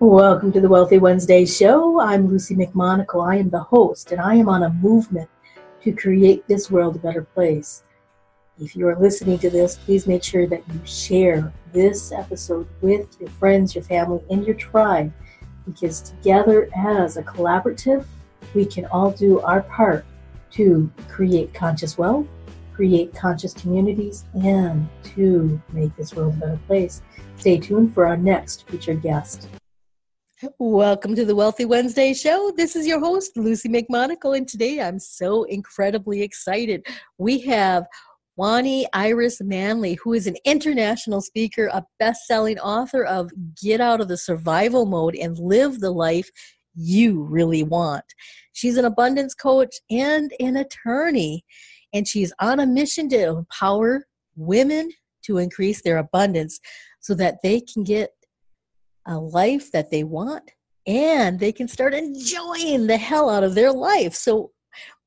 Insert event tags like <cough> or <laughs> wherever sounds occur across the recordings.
Welcome to the Wealthy Wednesday show. I'm Luci McMonagle. I am the host, and I am on a movement to create this world a better place. If you are listening to this, please make sure that you share this episode with your friends, your family, and your tribe, because together as a collaborative, we can all do our part to create conscious wealth, create conscious communities, and to make this world a better place. Stay tuned for our next featured guest. Welcome to the Wealthy Wednesday show. This is your host, Luci McMonagle, and today I'm so incredibly excited. We have Wani Iris Manly, who is an international speaker, a best selling author of Get Out of the Survival Mode and Live the Life You Really Want. She's an abundance coach and an attorney, and she's on a mission to empower women to increase their abundance so that they can get a life that they want and they can start enjoying the hell out of their life. So,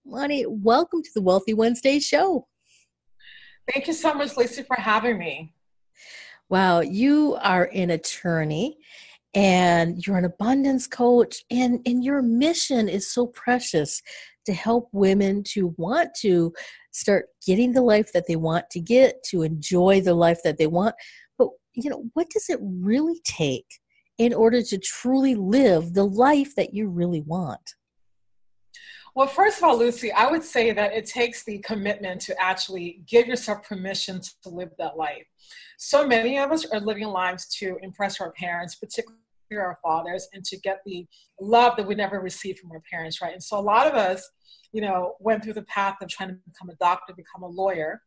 Lonnie, welcome to the Wealthy Wednesday show. Thank you so much, Lacey, for having me. Wow, you are an attorney and you're an abundance coach, and, and your mission is so precious to help women to want to start getting the life that they want to get, to enjoy the life that they want. But, you know, what does it really take in order to truly live the life that you really want? Well, first of all, Luci, I would say that it takes the commitment to actually give yourself permission to live that life. So many of us are living lives to impress our parents, particularly our fathers, and to get the love that we never received from our parents, right? And so a lot of us, you know, went through the path of trying to become a doctor, become a lawyer,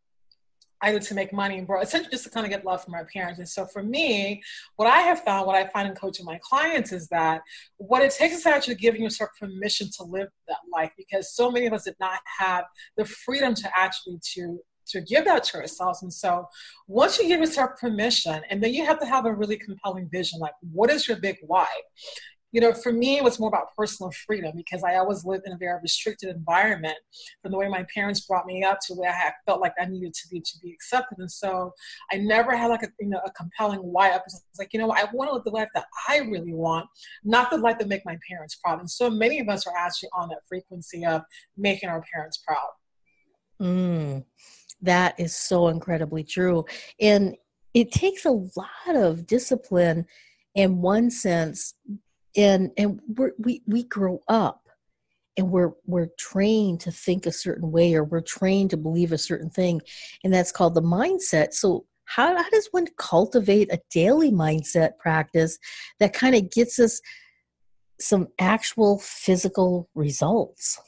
either to make money and grow, essentially just to kind of get love from our parents. And so for me, what I have found, what I find in coaching my clients is that what it takes is actually giving yourself permission to live that life because so many of us did not have the freedom to actually to to give that to ourselves. And so once you give yourself permission, and then you have to have a really compelling vision, like what is your big why? You know, for me, it was more about personal freedom because I always lived in a very restricted environment from the way my parents brought me up to where I felt like I needed to be to be accepted. And so I never had like a, you know, a compelling why. I was like, you know, I want to live the life that I really want, not the life that make my parents proud. And so many of us are actually on that frequency of making our parents proud. Mm, that is so incredibly true. And it takes a lot of discipline in one sense and and we we grow up and we're we're trained to think a certain way or we're trained to believe a certain thing. And that's called the mindset. So how, how does one cultivate a daily mindset practice that kind of gets us some actual physical results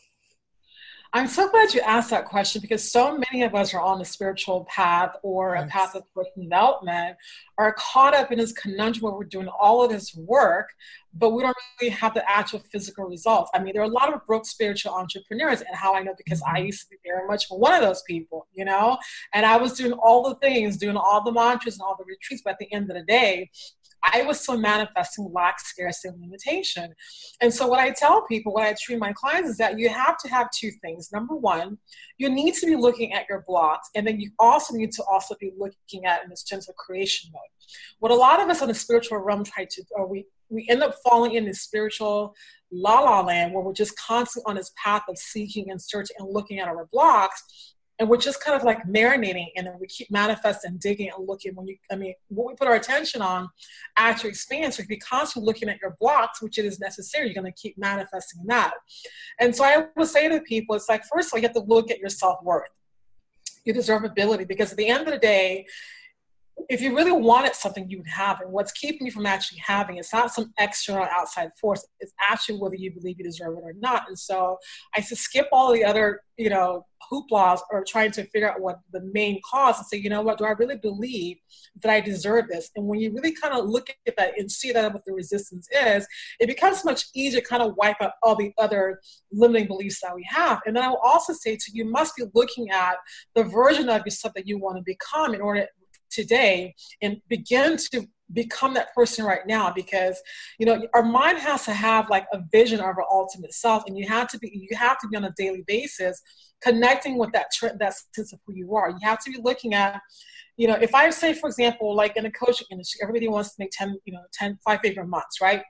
I'm so glad you asked that question because so many of us are on a spiritual path or a path of personal development are caught up in this conundrum where we're doing all of this work, but we don't really have the actual physical results. I mean, there are a lot of broke spiritual entrepreneurs, and how I know because I mm-hmm. used to be very much one of those people, you know, and I was doing all the things, doing all the mantras and all the retreats, but at the end of the day, I was still manifesting lack, scarcity, and limitation. And so, what I tell people, what I treat my clients is that you have to have two things. Number one, you need to be looking at your blocks, and then you also need to also be looking at in this terms of creation mode. What a lot of us on the spiritual realm try to, or we we end up falling in this spiritual la la land where we're just constantly on this path of seeking and searching and looking at our blocks and we're just kind of like marinating and then we keep manifesting digging and looking when you i mean what we put our attention on actually expands so if you're constantly looking at your blocks which it is necessary. You're going to keep manifesting that. And so i would say to people it's like first of all you have to look at your self-worth your deservability because at the end of the day if you really wanted something, you would have it. What's keeping you from actually having it, it's not some external outside force. It's actually whether you believe you deserve it or not. And so I said, skip all the other, you know, hooplas or trying to figure out what the main cause and say, you know what, do I really believe that I deserve this? And when you really kind of look at that and see that what the resistance is, it becomes much easier to kind of wipe out all the other limiting beliefs that we have. And then I will also say to you, you must be looking at the version of yourself that you want to become in order today and begin to become that person right now because you know our mind has to have like a vision of our ultimate self and you have to be you have to be on a daily basis connecting with that that sense of who you are. You have to be looking at you know if i say for example like in a coaching industry everybody wants to make 10 you know 10 five figure months right?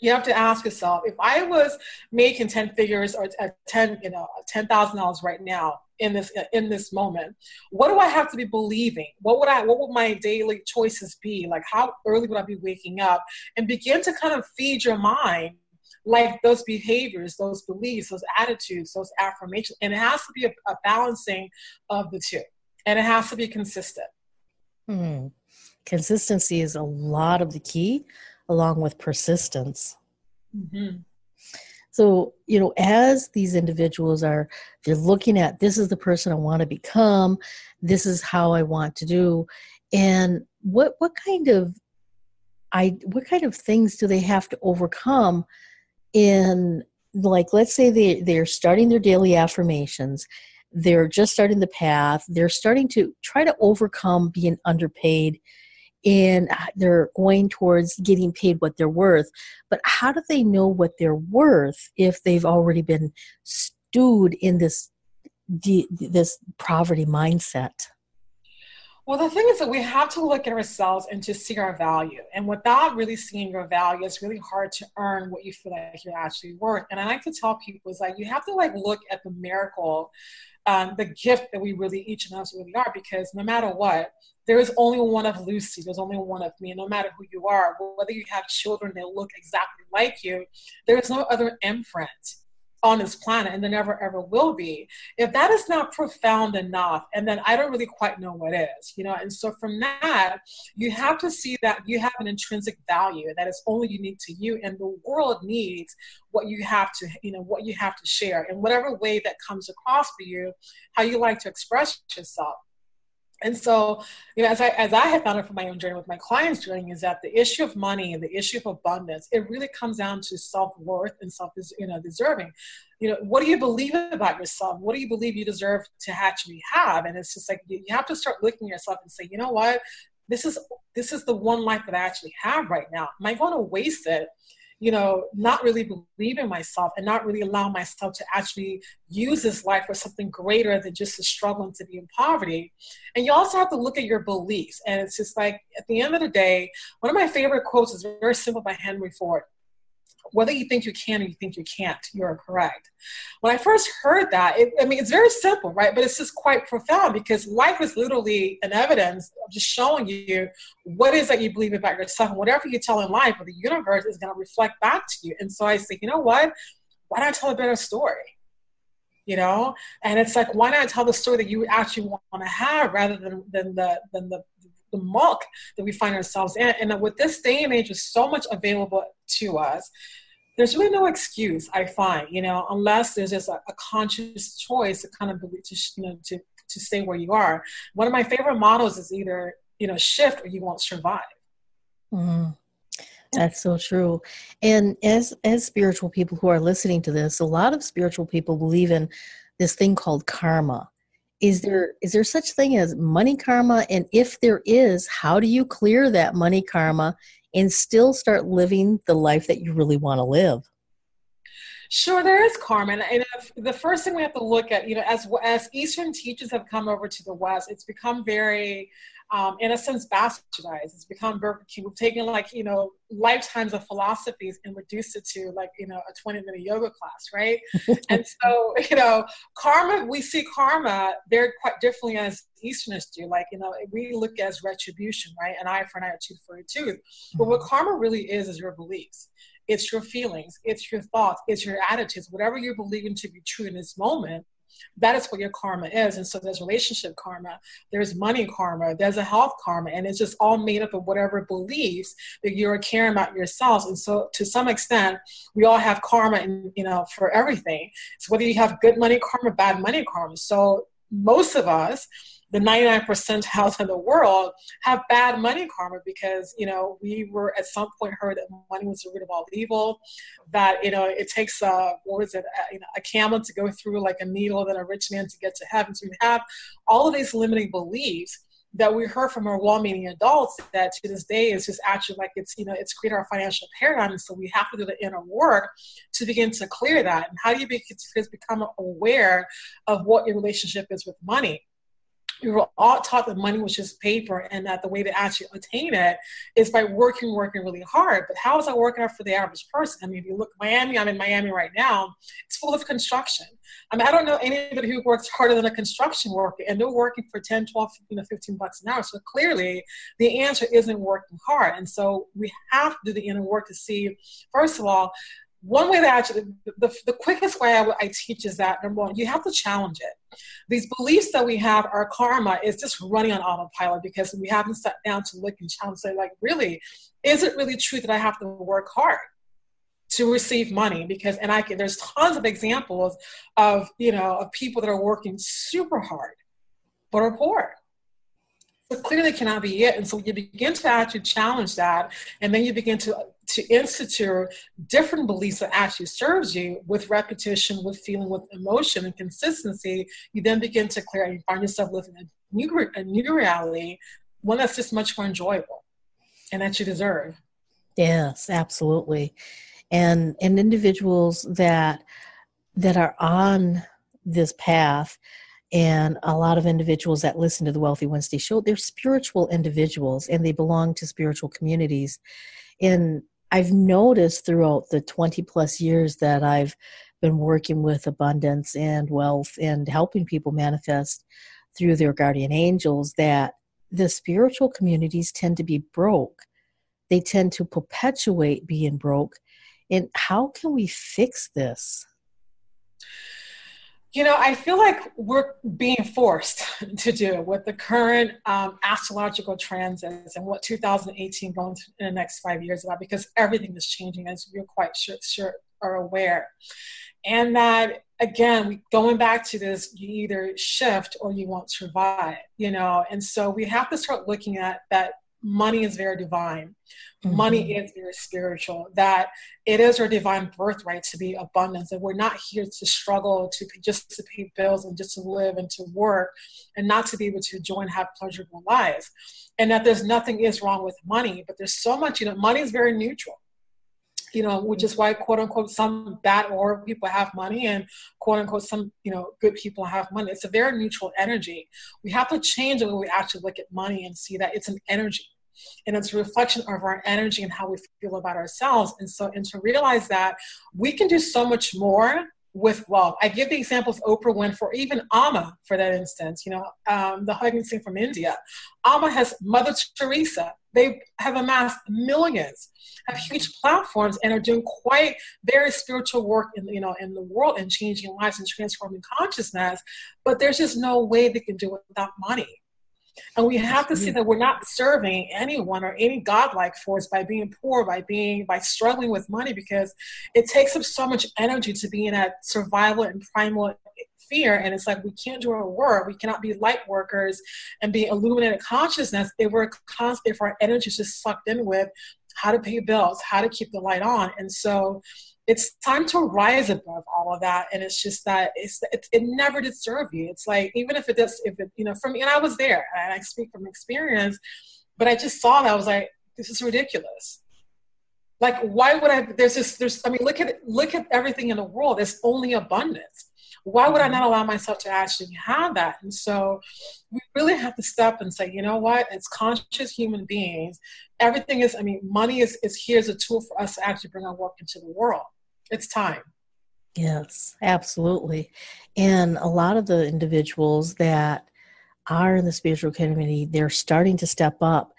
You have to ask yourself if i was making 10 figures or uh, 10 you know $10000 right now in this in this moment. What do i have to be believing? What would i what would my daily choices be? Like how early would i be waking up? And begin to kind of feed your mind like those behaviors those beliefs those attitudes those affirmations. And it has to be a, a balancing of the two. And it has to be consistent. Hmm. consistency is a lot of the key along with persistence. Mm-hmm. So, you know, as these individuals are, they're looking at this is the person I want to become, this is how I want to do, and what what kind of I what kind of things do they have to overcome in like let's say they they're starting their daily affirmations they're just starting the path they're starting to try to overcome being underpaid and they're going towards getting paid what they're worth. But how do they know what they're worth if they've already been stewed in this this poverty mindset? Well, the thing is that we have to look at ourselves and to see our value. And without really seeing your value, it's really hard to earn what you feel like you're actually worth. And I like to tell people is like you have to like look at the miracle um, the gift that we really each and us really are because no matter what there is only one of lucy. There's only one of me. No matter who you are whether you have children that look exactly like you. There is no other imprint on this planet and there never ever will be. If that is not profound enough and then i don't really quite know what is you know? And so from that you have to see that you have an intrinsic value that is only unique to you and the world needs what you have to you know what you have to share. In whatever way that comes across for you how you like to express yourself and so, you know, as I as I have found it from my own journey with my clients' journey, is that the issue of money the issue of abundance, it really comes down to self worth and self, you know, deserving. You know, what do you believe about yourself? What do you believe you deserve to actually have? And it's just like you, you have to start looking at yourself and say, you know what, this is this is the one life that I actually have right now. Am I going to waste it? You know, not really believe in myself and not really allow myself to actually use this life for something greater than just a struggle to be in poverty. And you also have to look at your beliefs. And it's just like, at the end of the day, one of my favorite quotes is very simple by Henry Ford whether you think you can or you think you can't, you're correct. When I first heard that, it, I mean, it's very simple, right? But it's just quite profound because life is literally an evidence of just showing you what is that you believe about yourself. And whatever you tell in life, or the universe is going to reflect back to you. And so I said, you know what? Why not tell a better story? you know and it's like why not tell the story that you actually want to have rather than than the than the the muck that we find ourselves in. And with this day and age is so much available to us there's really no excuse i find you know unless there's just a, a conscious choice to kind of to you know to to stay where you are. One of my favorite models is either you know shift or you won't survive. Mm, that's so true. And as as spiritual people who are listening to this a lot of spiritual people believe in this thing called karma is there is there such thing as money karma and if there is how do you clear that money karma and still start living the life that you really want to live? Sure, there is karma, and the first thing we have to look at, you know, as as Eastern teachers have come over to the West, it's become very um, in a sense, bastardized. It's become Burger King. We've taken like, you know, lifetimes of philosophies and reduced it to like, you know, a 20 minute yoga class, right? <laughs> and so, you know, karma, we see karma very quite differently as Easterners do. Like, you know, we look as retribution, right? An eye for an eye, a tooth for a tooth. But what mm-hmm. karma really is, is your beliefs. It's your feelings, it's your thoughts, it's your attitudes, whatever you're believing to be true in this moment that is what your karma is. And so there's relationship karma, there's money karma, there's a health karma, and it's just all made up of whatever beliefs that you're caring about yourselves. And so to some extent, we all have karma, in, you know, for everything. So whether you have good money karma, bad money karma. So most of us the 99 percentiles in the world have bad money karma because you know we were at some point heard that money was the root of all evil that you know it takes a what is it a, you know, a camel to go through like a needle than a rich man to get to heaven. So we have all of these limiting beliefs that we heard from our well-meaning adults that to this day is just actually like it's you know it's created our financial paradigm. And so we have to do the inner work to begin to clear that. And how do you be, become aware of what your relationship is with money we were all taught that money was just paper and that the way to actually attain it is by working, working really hard. But how is that working out for the average person? I mean, if you look Miami, I'm in Miami right now, it's full of construction. I mean, I don't know anybody who works harder than a construction worker and they're working for 10, 12, you know, 15 bucks an hour. So clearly the answer isn't working hard. And so we have to do the inner work to see, first of all, one way that actually the, the quickest way I, I teach is that number one you have to challenge it. These beliefs that we have our karma is just running on autopilot because we haven't sat down to look and challenge say like really is it really true that i have to work hard to receive money? Because and i can there's tons of examples of you know of people that are working super hard but are poor so clearly cannot be it and so you begin to actually challenge that and then you begin to to institute different beliefs that actually serves you with repetition, with feeling, with emotion and consistency, you then begin to clear and you find yourself living a new, a new reality, one that's just much more enjoyable and that you deserve. Yes, absolutely. And and individuals that that are on this path and a lot of individuals that listen to the Wealthy Wednesday show, they're spiritual individuals and they belong to spiritual communities. And I've noticed throughout the 20 plus years that I've been working with abundance and wealth and helping people manifest through their guardian angels that the spiritual communities tend to be broke. They tend to perpetuate being broke. And how can we fix this? You know, I feel like we're being forced <laughs> to do with the current um, astrological transits and what 2018 going in the next five years about because everything is changing as you're quite sure, sure are aware. And that again, going back to this, you either shift or you won't survive, you know. And so we have to start looking at that money is very divine. Mm-hmm. Money is very spiritual. That it is our divine birthright to be abundance. And we're not here to struggle to just to pay bills and just to live and to work and not to be able to enjoy and have pleasurable lives. And that there's nothing is wrong with money, but there's so much, you know, money is very neutral you know, which is why quote unquote some bad or people have money and quote unquote some, you know, good people have money. It's a very neutral energy. We have to change the way we actually look at money and see that it's an energy and it's a reflection of our energy and how we feel about ourselves and so and to realize that we can do so much more with wealth. I give the example of Oprah Winfrey, even Amma, for that instance. You know, um, the Hugging Saint from India. Amma has Mother Teresa. They have amassed millions, have huge platforms, and are doing quite very spiritual work in you know in the world and changing lives and transforming consciousness. But there's just no way they can do it without money. And we have to see mm. that we're not serving anyone or any godlike force by being poor, by being by struggling with money, because it takes up so much energy to be in that survival and primal fear. And it's like we can't do our work. We cannot be light workers and be illuminated consciousness if we're constant if our energy is just sucked in with how to pay bills, how to keep the light on. And so it's time to rise above all of that. And it's just that it's it, it never did serve you. It's like even if it does if it you know from me and i was there and i speak from experience but i just saw that i was like this is ridiculous. Like why would i there's this there's i mean look at look at everything in the world there's only abundance. Why would i not allow myself to actually have that? And so we really have to step and say you know what? It's conscious human beings everything is i mean money is, is here as a tool for us to actually bring our work into the world it's time. Yes, absolutely. And a lot of the individuals that are in the spiritual community, they're starting to step up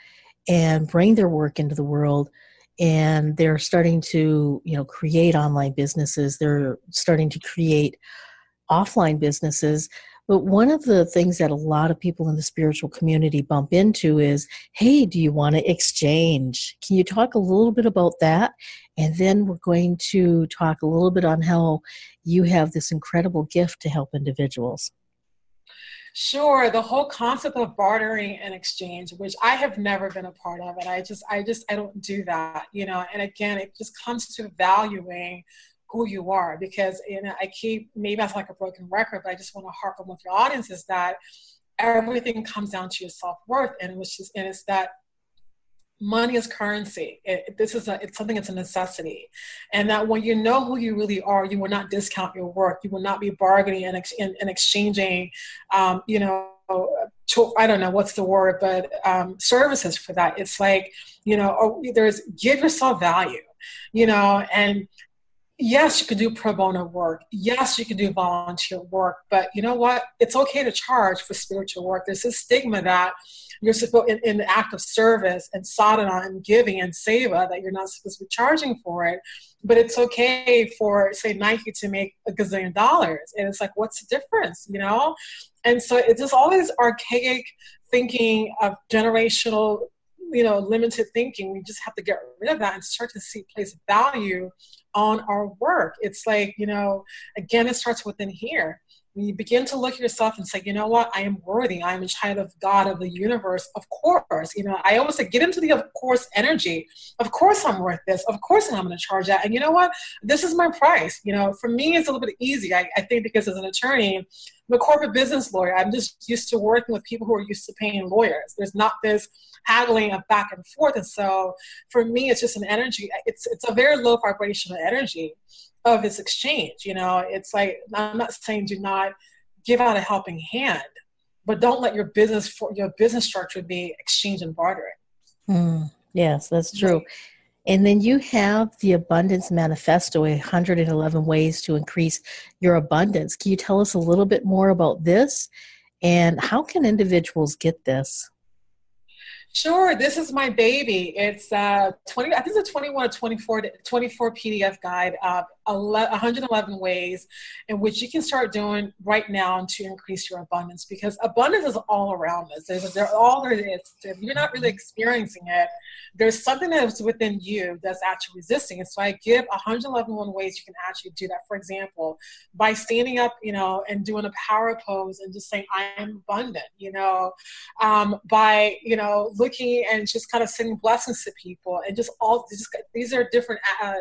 and bring their work into the world and they're starting to, you know, create online businesses. They're starting to create offline businesses but one of the things that a lot of people in the spiritual community bump into is hey, do you want to exchange? Can you talk a little bit about that? And then we're going to talk a little bit on how you have this incredible gift to help individuals. Sure, the whole concept of bartering and exchange, which I have never been a part of, and I just, I just, I don't do that, you know. And again, it just comes to valuing who you are because you know I keep maybe that's like a broken record, but I just want to harp on with your audience is that everything comes down to your self worth, and was just and it's that money is currency. It, this is a, it's something that's a necessity, and that when you know who you really are, you will not discount your work. You will not be bargaining and, and, and exchanging, um, you know, to, I don't know what's the word, but um, services for that. It's like, you know, oh, there's give yourself value, you know, and yes, you can do pro bono work. Yes, you can do volunteer work, but you know what? It's okay to charge for spiritual work. There's a stigma that you're supposed in, in the act of service and sadhana and giving and seva that you're not supposed to be charging for it. But it's okay for say Nike to make a gazillion dollars. And it's like, what's the difference? You know? And so it's just always archaic thinking of generational you know limited thinking we just have to get rid of that and start to see place value on our work. It's like you know again it starts within here when you begin to look at yourself and say, you know what, I am worthy. I am a child of God, of the universe. Of course, you know, I always say, get into the of course energy. Of course, I'm worth this. Of course, I'm going to charge that. And you know what? This is my price. You know, for me, it's a little bit easy. I, I think because as an attorney, I'm a corporate business lawyer. I'm just used to working with people who are used to paying lawyers. There's not this haggling of back and forth. And so for me, it's just an energy. It's, it's a very low vibrational energy of this exchange. You know, it's like I'm not saying do not give out a helping hand, but don't let your business for your business structure be exchange and bartering. Mm, yes, that's true. And then you have the Abundance Manifesto 111 ways to increase your abundance. Can you tell us a little bit more about this? And how can individuals get this? Sure, this is my baby. It's uh, 20, I think it's a 21 or 24, 24 PDF guide, uh, 111 ways in which you can start doing right now to increase your abundance because abundance is all around us. There's, there, all there is. If you're not really experiencing it, there's something that's within you that's actually resisting it. So I give 111 ways you can actually do that. For example, by standing up, you know, and doing a power pose and just saying, I am abundant, you know, um, by, you know, looking and just kind of sending blessings to people and just all, just, these are different uh,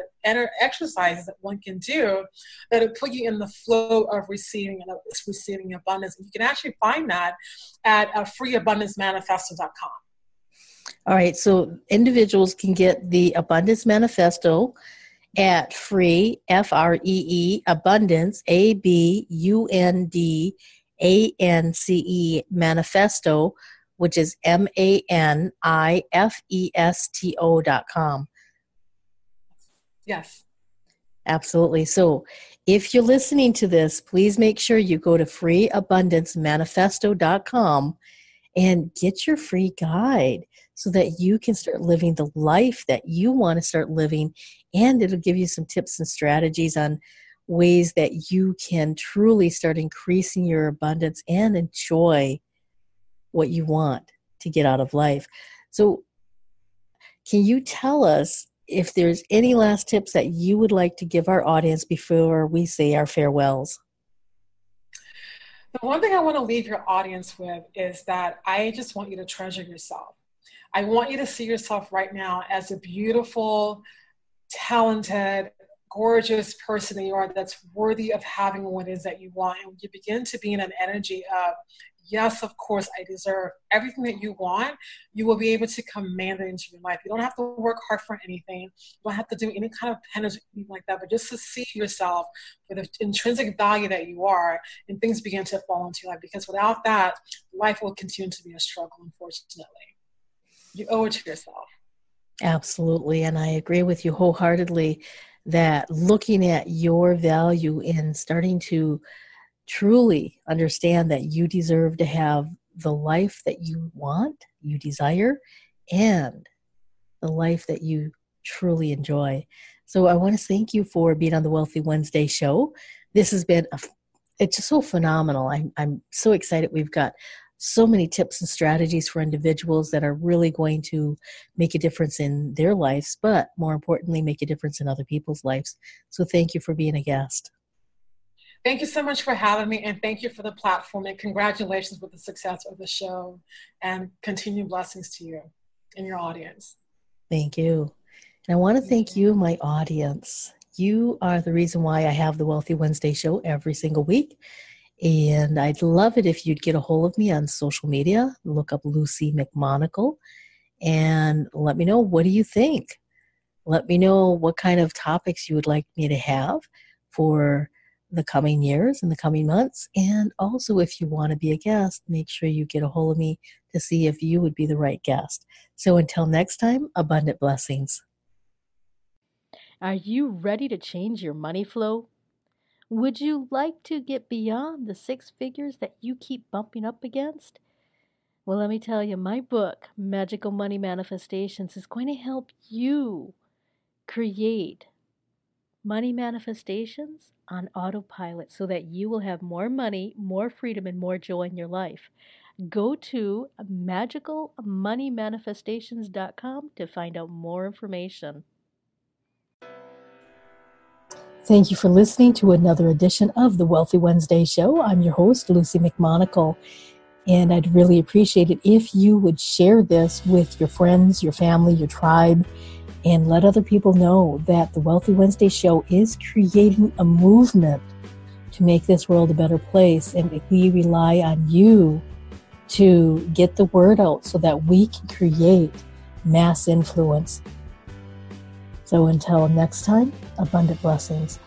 exercises that one can do that'll put you in the flow of receiving and of receiving abundance. And you can actually find that at uh, freeabundancemanifesto.com. All right, so individuals can get the Abundance Manifesto at free, F R E E, abundance, A B U N D A N C E, manifesto, which is M A N I F E S T O dot com. Yes. Absolutely. So if you're listening to this, please make sure you go to freeabundancemanifesto.com and get your free guide so that you can start living the life that you want to start living. And it'll give you some tips and strategies on ways that you can truly start increasing your abundance and enjoy what you want to get out of life. So, can you tell us if there's any last tips that you would like to give our audience before we say our farewells. The one thing I want to leave your audience with is that I just want you to treasure yourself. I want you to see yourself right now as a beautiful, talented, gorgeous person that you are that's worthy of having what it is that you want. And you begin to be in an energy of yes, of course, I deserve everything that you want, you will be able to command it into your life. You don't have to work hard for anything. You don't have to do any kind of penance like that, but just to see yourself for the intrinsic value that you are, and things begin to fall into your life. Because without that, life will continue to be a struggle, unfortunately. You owe it to yourself. Absolutely. And I agree with you wholeheartedly that looking at your value in starting to truly understand that you deserve to have the life that you want, you desire, and the life that you truly enjoy. So I want to thank you for being on the Wealthy Wednesday show. This has been a, it's just so phenomenal. I'm I'm so excited. We've got so many tips and strategies for individuals that are really going to make a difference in their lives, but more importantly, make a difference in other people's lives. So thank you for being a guest. Thank you so much for having me, and thank you for the platform. And congratulations with the success of the show, and continued blessings to you and your audience. Thank you. And I want to thank you, my audience. You are the reason why I have the Wealthy Wednesday show every single week. And I'd love it if you'd get a hold of me on social media, look up Luci McMonagle, and let me know what do you think. Let me know what kind of topics you would like me to have for the coming years and the coming months. And also, if you want to be a guest, make sure you get a hold of me to see if you would be the right guest. So until next time, abundant blessings. Are you ready to change your money flow? Would you like to get beyond the six figures that you keep bumping up against? Well, let me tell you, my book, Magical Money Manifestations, is going to help you create money manifestations on autopilot so that you will have more money, more freedom, and more joy in your life. Go to magicalmoneymanifestations.com to find out more information. Thank you for listening to another edition of the Wealthy Wednesday Show. I'm your host, Luci McMonagle, and I'd really appreciate it if you would share this with your friends, your family, your tribe, and let other people know that the Wealthy Wednesday Show is creating a movement to make this world a better place. And we rely on you to get the word out so that we can create mass influence. So until next time, abundant blessings.